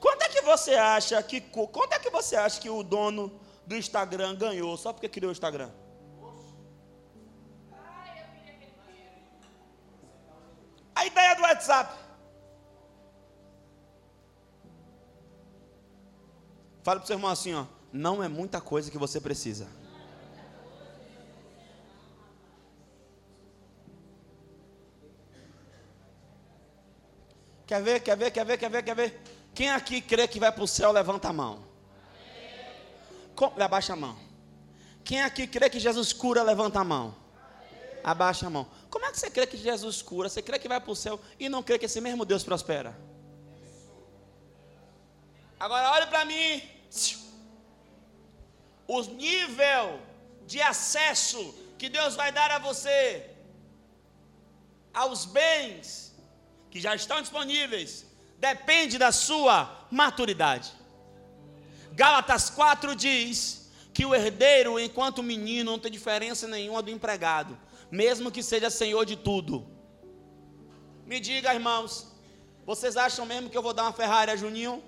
Quanto é que você acha que quanto é que você acha que o dono do Instagram ganhou só porque criou o Instagram? A ideia do WhatsApp. Fala para o seu irmão assim, ó. Não é muita coisa que você precisa. Quer ver, quer ver, quer ver, quer ver, quer ver? Quem aqui crê que vai para o céu, levanta a mão. Com, abaixa a mão. Quem aqui crê que Jesus cura, levanta a mão. Abaixa a mão. Como é que você crê que Jesus cura? Você crê que vai para o céu e não crê que esse mesmo Deus prospera? Agora olhe para mim. O nível de acesso que Deus vai dar a você aos bens que já estão disponíveis depende da sua maturidade. Gálatas 4 diz que o herdeiro, enquanto menino, não tem diferença nenhuma do empregado, mesmo que seja senhor de tudo. Me diga, irmãos, vocês acham mesmo que eu vou dar uma Ferrari a Juninho?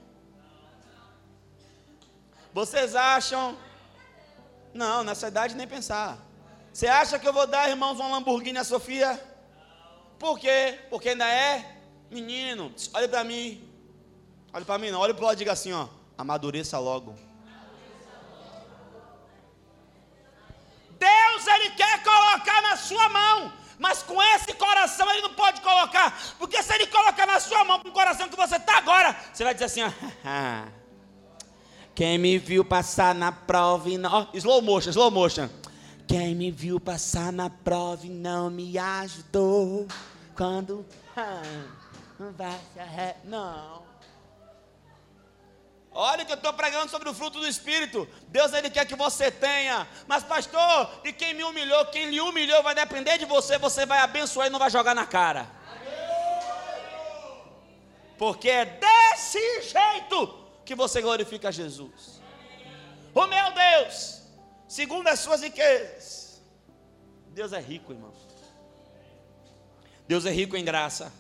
Vocês acham? Não, nessa idade nem pensar. Você acha que eu vou dar, irmãos, um Lamborghini a Sofia? Por quê? Porque ainda é menino. Olha para mim. Olha para mim, não. Olha para o lado e diga assim, ó. Amadureça logo. Deus, Ele quer colocar na sua mão. Mas com esse coração ele não pode colocar. Porque se ele colocar na sua mão com o coração que você está agora, você vai dizer assim, ó. Quem me viu passar na prova e não. Oh, slow motion, slow motion. Quem me viu passar na prova e não me ajudou. Quando. Ah, não vai se arre... Não. Olha que eu estou pregando sobre o fruto do Espírito. Deus ele quer que você tenha. Mas pastor, e quem me humilhou, quem lhe humilhou vai depender de você. Você vai abençoar e não vai jogar na cara. Porque é desse jeito que você glorifica Jesus. O meu Deus, segundo as suas riquezas. Deus é rico, irmão. Deus é rico em graça.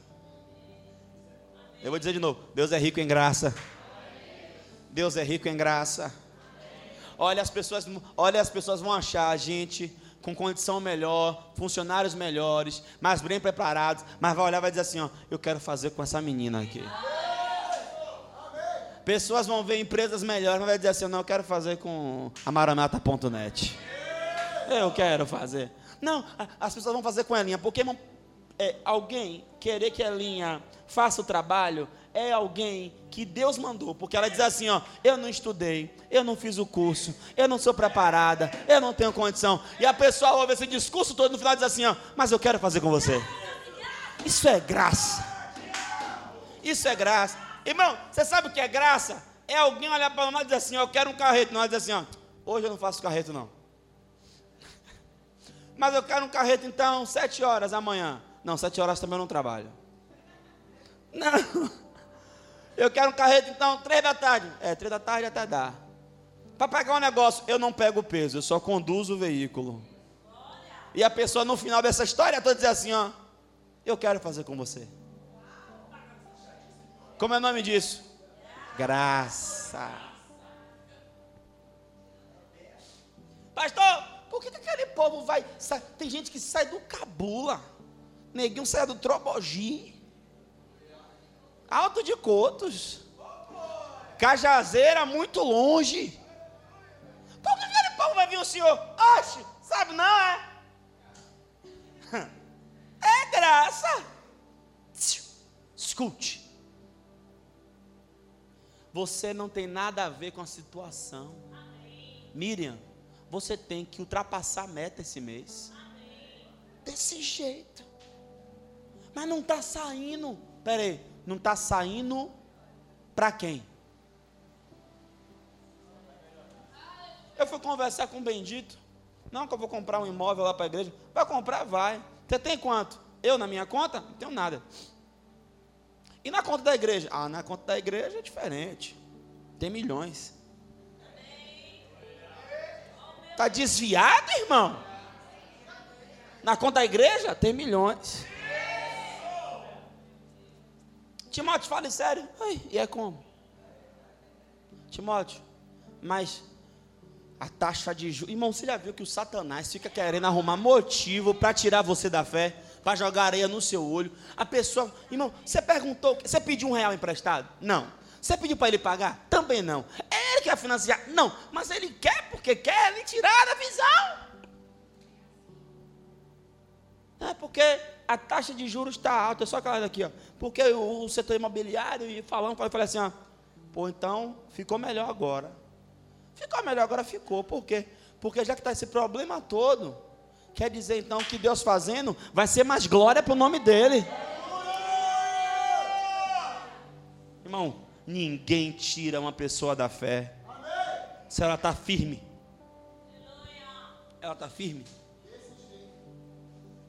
Eu vou dizer de novo: Deus é rico em graça. Deus é rico em graça. Olha, as pessoas, olha, as pessoas vão achar a gente com condição melhor, funcionários melhores, mais bem preparados, mas vai olhar e vai dizer assim: ó, eu quero fazer com essa menina aqui. Pessoas vão ver empresas melhores, mas vai dizer assim: não, eu quero fazer com a maranata.net. Eu quero fazer. Não, as pessoas vão fazer com a linha, porque é, alguém querer que a linha faça o trabalho é alguém que Deus mandou, porque ela diz assim: ó, eu não estudei, eu não fiz o curso, eu não sou preparada, eu não tenho condição. E a pessoa ouve esse discurso todo no final diz assim: ó, mas eu quero fazer com você. Isso é graça. Isso é graça. Irmão, você sabe o que é graça? É alguém olhar para nós e dizer assim: ó, eu quero um carreto. Nós diz assim: ó, hoje eu não faço carreto não. Mas eu quero um carreto então, sete horas amanhã. Não, sete horas também eu não trabalho. Não. Eu quero um carreto, então, três da tarde. É, três da tarde até dá. Para pagar um negócio, eu não pego o peso, eu só conduzo o veículo. E a pessoa no final dessa história toda diz assim, ó, eu quero fazer com você. Como é o nome disso? Graça. Pastor, por que, que aquele povo vai. Tem gente que sai do cabula. Neguinho sai do trobogi. Alto de Cotos. Cajazeira muito longe. Por que aquele povo vai vir o senhor? Oxe, sabe não, é? É graça. Escute. Você não tem nada a ver com a situação. Miriam, você tem que ultrapassar a meta esse mês. Desse jeito. Mas não está saindo. Pera aí, não está saindo para quem? Eu fui conversar com o bendito. Não que eu vou comprar um imóvel lá para a igreja. Vai comprar, vai. Você tem quanto? Eu na minha conta? Não tenho nada. E na conta da igreja? Ah, na conta da igreja é diferente. Tem milhões. Está desviado, irmão? Na conta da igreja? Tem milhões. Timóteo, fale sério. Ai, e é como? Timóteo, mas a taxa de juros. Irmão, você já viu que o Satanás fica querendo arrumar motivo para tirar você da fé, para jogar areia no seu olho. A pessoa, irmão, você perguntou, você pediu um real emprestado? Não. Você pediu para ele pagar? Também não. É ele que vai financiar? Não. Mas ele quer porque quer lhe tirar da visão. É porque a taxa de juros está alta, é só aquela daqui, ó. Porque o setor imobiliário e falando, eu falei assim, ó, pô, então ficou melhor agora. Ficou melhor agora, ficou. Por quê? Porque já que está esse problema todo, quer dizer então que Deus fazendo vai ser mais glória para o nome dele. Irmão, ninguém tira uma pessoa da fé. Se ela está firme. Ela está firme.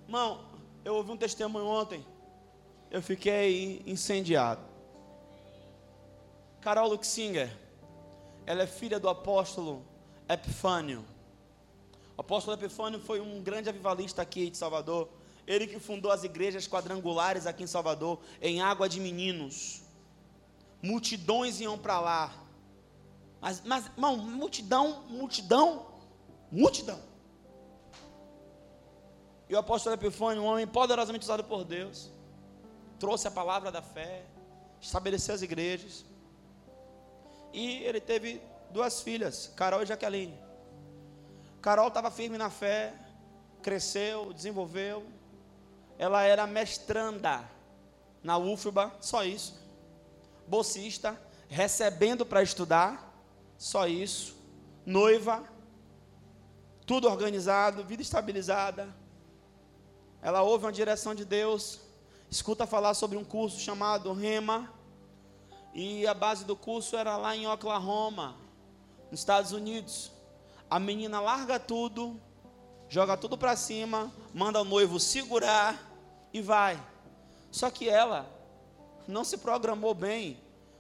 Irmão, eu ouvi um testemunho ontem. Eu fiquei incendiado. Carol Luxinger, ela é filha do apóstolo Epifânio. O apóstolo Epifânio foi um grande avivalista aqui de Salvador. Ele que fundou as igrejas quadrangulares aqui em Salvador, em Água de Meninos. Multidões iam para lá. Mas, mas, irmão, multidão, multidão, multidão. E o apóstolo Epifânio, um homem poderosamente usado por Deus, trouxe a palavra da fé, estabeleceu as igrejas. E ele teve duas filhas, Carol e Jaqueline. Carol estava firme na fé, cresceu, desenvolveu. Ela era mestranda na UFBA, só isso. Bolsista, recebendo para estudar, só isso. Noiva, tudo organizado, vida estabilizada ela ouve uma direção de Deus, escuta falar sobre um curso chamado Rema, E a base do curso era lá em Oklahoma, nos Estados Unidos. A menina larga tudo, joga tudo para cima, manda o noivo segurar e vai. Só que ela não se programou bem,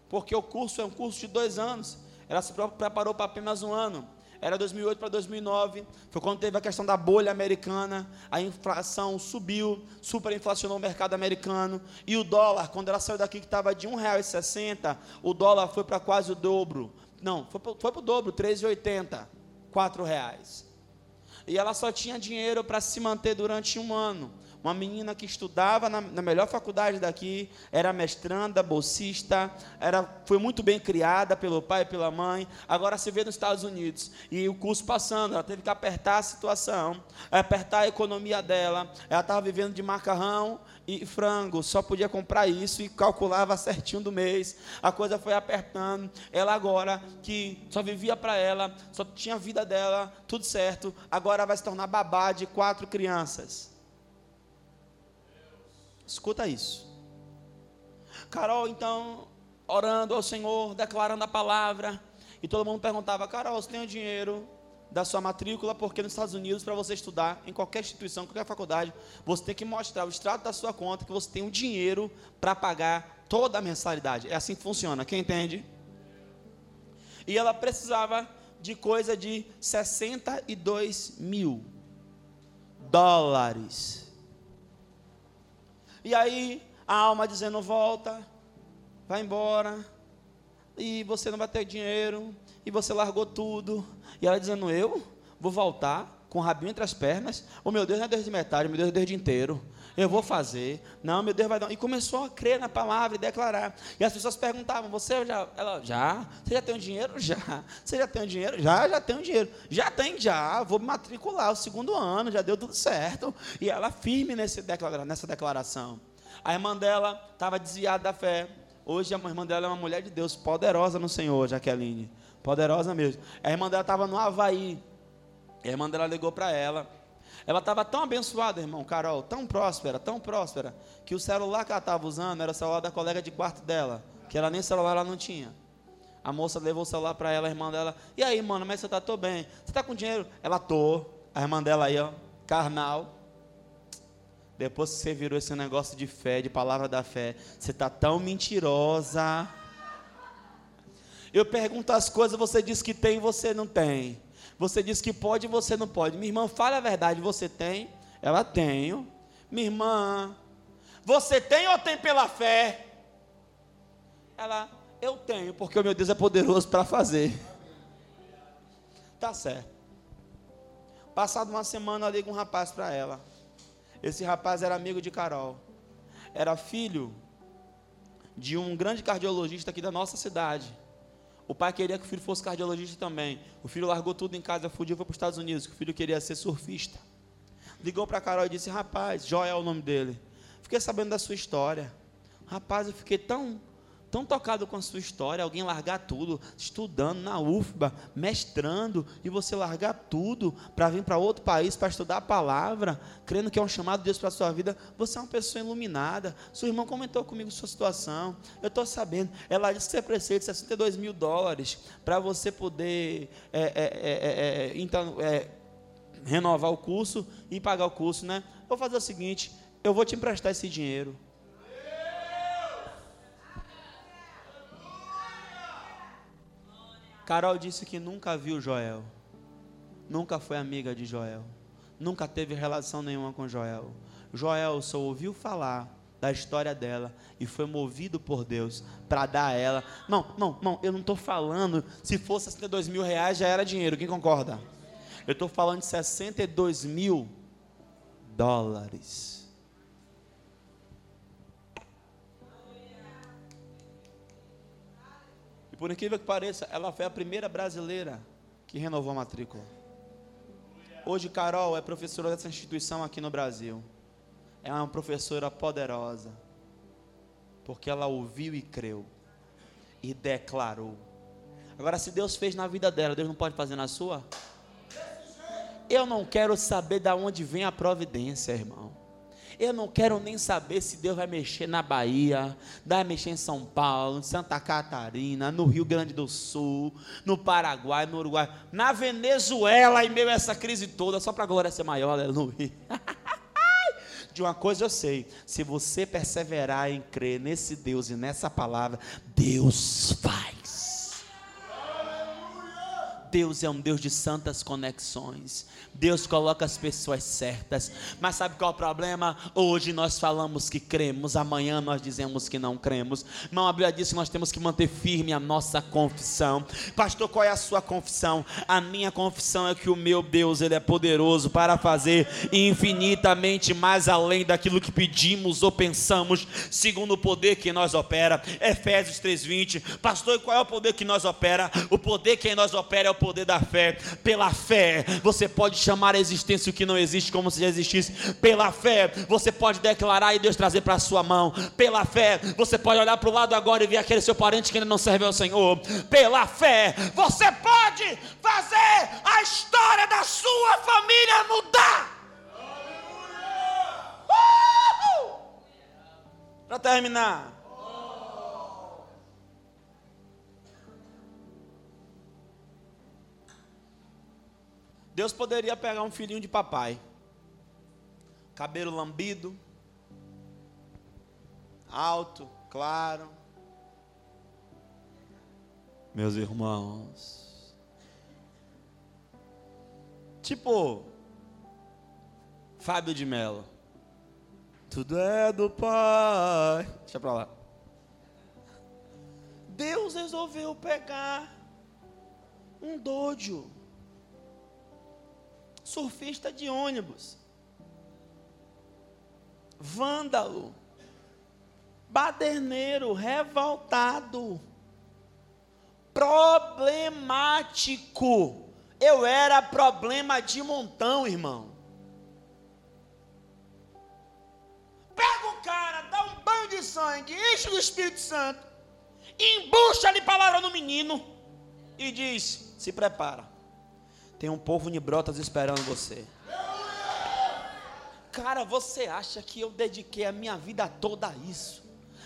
porque o curso é um curso de dois anos. Ela se preparou para apenas um ano. Era 2008 para 2009, foi quando teve a questão da bolha americana, a inflação subiu, superinflacionou o mercado americano, e o dólar, quando ela saiu daqui que estava de R$ 1,60, o dólar foi para quase o dobro. Não, foi para o dobro, R$ 3,80, R$ reais. E ela só tinha dinheiro para se manter durante um ano uma menina que estudava na, na, melhor faculdade daqui, era mestranda, bolsista, era, foi muito bem criada pelo pai e pela mãe, agora se vê nos Estados Unidos. E o curso passando, ela teve que apertar a situação, apertar a economia dela. Ela estava vivendo de macarrão e frango, só podia comprar isso e calculava certinho do mês. A coisa foi apertando. Ela agora, que só vivia para ela, só tinha a vida dela, tudo certo, agora vai se tornar babá de quatro crianças. Escuta isso. Carol, então, orando ao Senhor, declarando a palavra, e todo mundo perguntava: Carol, você tem o dinheiro da sua matrícula? Porque nos Estados Unidos, para você estudar, em qualquer instituição, qualquer faculdade, você tem que mostrar o extrato da sua conta que você tem o dinheiro para pagar toda a mensalidade. É assim que funciona, quem entende? E ela precisava de coisa de 62 mil dólares. E aí a alma dizendo: volta, vai embora, e você não vai ter dinheiro, e você largou tudo. E ela dizendo: eu vou voltar com o rabinho entre as pernas. O oh, meu Deus não é Deus de metade, meu Deus é Deus de inteiro. Eu vou fazer. Não, meu Deus vai dar. E começou a crer na palavra e declarar. E as pessoas perguntavam: Você já? Ela, já? Você já tem dinheiro? Já. Você já tem dinheiro? Já, já tenho dinheiro. Já tem, já. Vou matricular o segundo ano, já deu tudo certo. E ela firme nesse declara, nessa declaração. A irmã dela estava desviada da fé. Hoje a irmã dela é uma mulher de Deus, poderosa no Senhor, Jaqueline. Poderosa mesmo. A irmã dela estava no Havaí. A irmã dela ligou para ela. Ela estava tão abençoada, irmão, Carol, tão próspera, tão próspera, que o celular que ela estava usando era o celular da colega de quarto dela, que ela nem celular ela não tinha. A moça levou o celular para ela, a irmã dela, e aí, mano, mas você está tô bem? Você está com dinheiro? Ela tô. A irmã dela aí, ó, carnal. Depois que você virou esse negócio de fé, de palavra da fé, você está tão mentirosa. Eu pergunto as coisas, você diz que tem e você não tem. Você diz que pode e você não pode. Minha irmã, fala a verdade, você tem? Ela tenho. Minha irmã, você tem ou tem pela fé? Ela, eu tenho, porque o meu Deus é poderoso para fazer. Tá certo. Passado uma semana, eu ligo um rapaz para ela. Esse rapaz era amigo de Carol. Era filho de um grande cardiologista aqui da nossa cidade. O pai queria que o filho fosse cardiologista também. O filho largou tudo em casa, fugiu foi para os Estados Unidos. O filho queria ser surfista. Ligou para Carol e disse: Rapaz, Joel é o nome dele. Fiquei sabendo da sua história. Rapaz, eu fiquei tão tão tocado com a sua história, alguém largar tudo, estudando na UFBA, mestrando, e você largar tudo para vir para outro país para estudar a palavra, crendo que é um chamado de Deus para a sua vida, você é uma pessoa iluminada. Seu irmão comentou comigo sua situação, eu estou sabendo. Ela disse que você precisa de 62 mil dólares para você poder é, é, é, é então, é, renovar o curso e pagar o curso, né? Vou fazer o seguinte, eu vou te emprestar esse dinheiro. Carol disse que nunca viu Joel, nunca foi amiga de Joel, nunca teve relação nenhuma com Joel. Joel só ouviu falar da história dela e foi movido por Deus para dar a ela. Não, não, não, eu não estou falando, se fosse 62 mil reais já era dinheiro, quem concorda? Eu estou falando de 62 mil dólares. Por incrível que pareça, ela foi a primeira brasileira que renovou a matrícula. Hoje, Carol é professora dessa instituição aqui no Brasil. É uma professora poderosa, porque ela ouviu e creu, e declarou. Agora, se Deus fez na vida dela, Deus não pode fazer na sua? Eu não quero saber de onde vem a providência, irmão. Eu não quero nem saber se Deus vai mexer na Bahia, vai mexer em São Paulo, em Santa Catarina, no Rio Grande do Sul, no Paraguai, no Uruguai, na Venezuela, em meio a essa crise toda, só para a glória ser maior, aleluia. De uma coisa eu sei: se você perseverar em crer nesse Deus e nessa palavra, Deus faz. Deus é um Deus de santas conexões. Deus coloca as pessoas certas. Mas sabe qual é o problema? Hoje nós falamos que cremos, amanhã nós dizemos que não cremos. Irmão, a Bíblia diz que nós temos que manter firme a nossa confissão. Pastor, qual é a sua confissão? A minha confissão é que o meu Deus, ele é poderoso para fazer infinitamente mais além daquilo que pedimos ou pensamos, segundo o poder que nós opera. Efésios 3:20. Pastor, qual é o poder que nós opera? O poder que nós opera é o poder da fé. Pela fé, você pode chamar a existência o que não existe como se já existisse. Pela fé, você pode declarar e Deus trazer para a sua mão. Pela fé, você pode olhar para o lado agora e ver aquele seu parente que ainda não serve ao Senhor. Pela fé, você pode fazer a história da sua família mudar. Para terminar. Deus poderia pegar um filhinho de papai, cabelo lambido, alto, claro. Meus irmãos, tipo Fábio de Mello. Tudo é do Pai. Deixa pra lá. Deus resolveu pegar um dojo surfista de ônibus, vândalo, baderneiro, revoltado, problemático. Eu era problema de montão, irmão. Pega o cara, dá um banho de sangue, enche do Espírito Santo, embucha-lhe palavra no menino e diz: se prepara. Tem um povo de brotas esperando você. Cara, você acha que eu dediquei a minha vida toda a isso?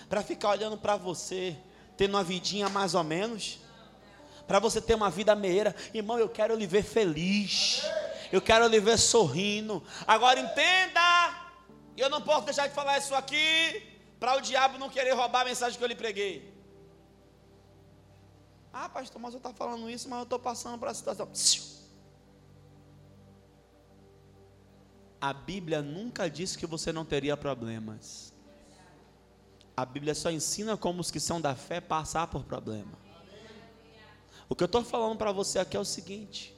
Para ficar olhando para você, tendo uma vidinha mais ou menos? Para você ter uma vida meia? Irmão, eu quero lhe ver feliz. Eu quero lhe ver sorrindo. Agora entenda. Eu não posso deixar de falar isso aqui para o diabo não querer roubar a mensagem que eu lhe preguei. Ah, pastor, mas eu estou falando isso, mas eu estou passando por a situação. A Bíblia nunca disse que você não teria problemas. A Bíblia só ensina como os que são da fé passar por problema. O que eu estou falando para você aqui é o seguinte: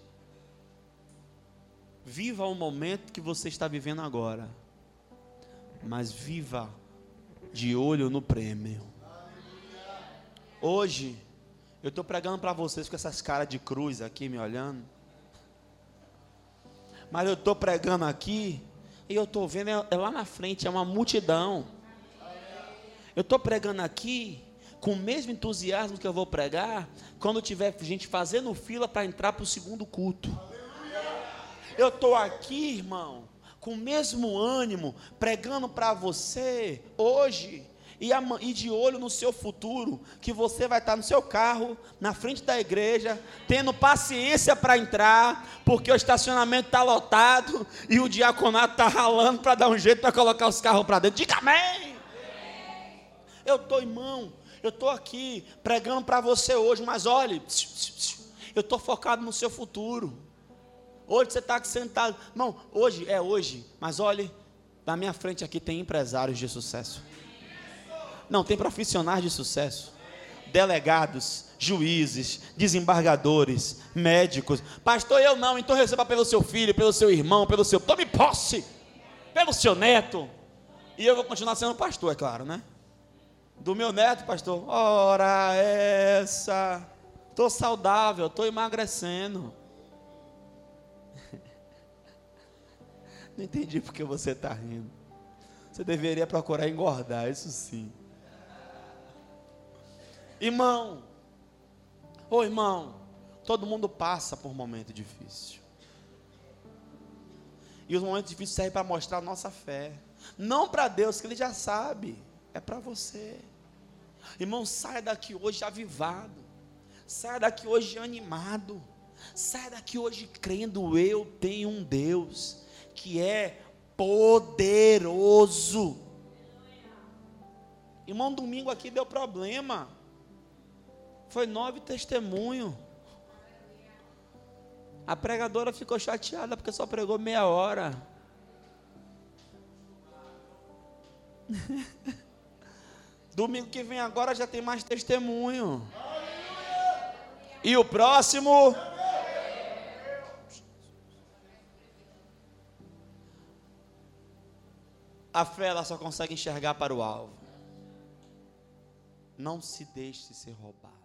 viva o momento que você está vivendo agora, mas viva de olho no prêmio. Hoje, eu estou pregando para vocês com essas caras de cruz aqui me olhando mas eu estou pregando aqui e eu estou vendo é, é lá na frente, é uma multidão. Eu estou pregando aqui com o mesmo entusiasmo que eu vou pregar quando tiver gente fazendo fila para entrar para o segundo culto. Eu estou aqui, irmão, com o mesmo ânimo, pregando para você hoje e, de olho no seu futuro, que você vai estar no seu carro, na frente da igreja, tendo paciência para entrar, porque o estacionamento está lotado e o diaconato está ralando para dar um jeito para colocar os carros para dentro. Diga amém! Eu estou, irmão, eu estou aqui pregando para você hoje, mas olhe, eu estou focado no seu futuro. Hoje você está aqui sentado, irmão, hoje é hoje, mas olhe, na minha frente aqui tem empresários de sucesso. Não, tem profissionais de sucesso. Delegados, juízes, desembargadores, médicos. Pastor, eu não, então receba pelo seu filho, pelo seu irmão, pelo seu. Tome posse, pelo seu neto. E eu vou continuar sendo pastor, é claro, né? Do meu neto, pastor. Ora, essa. Estou saudável, estou emagrecendo. Não entendi porque você está rindo. Você deveria procurar engordar, isso sim. Irmão, ô oh, irmão, todo mundo passa por momento difícil. E os momentos difíceis servem para mostrar a nossa fé. Não para Deus, que Ele já sabe, é para você. Irmão, saia daqui hoje avivado, saia daqui hoje animado, saia daqui hoje crendo: eu tenho um Deus que é poderoso. Irmão, domingo aqui deu problema. Foi nove testemunhos. A pregadora ficou chateada porque só pregou meia hora. Domingo que vem agora já tem mais testemunho. E o próximo. A fé ela só consegue enxergar para o alvo. Não se deixe ser roubado.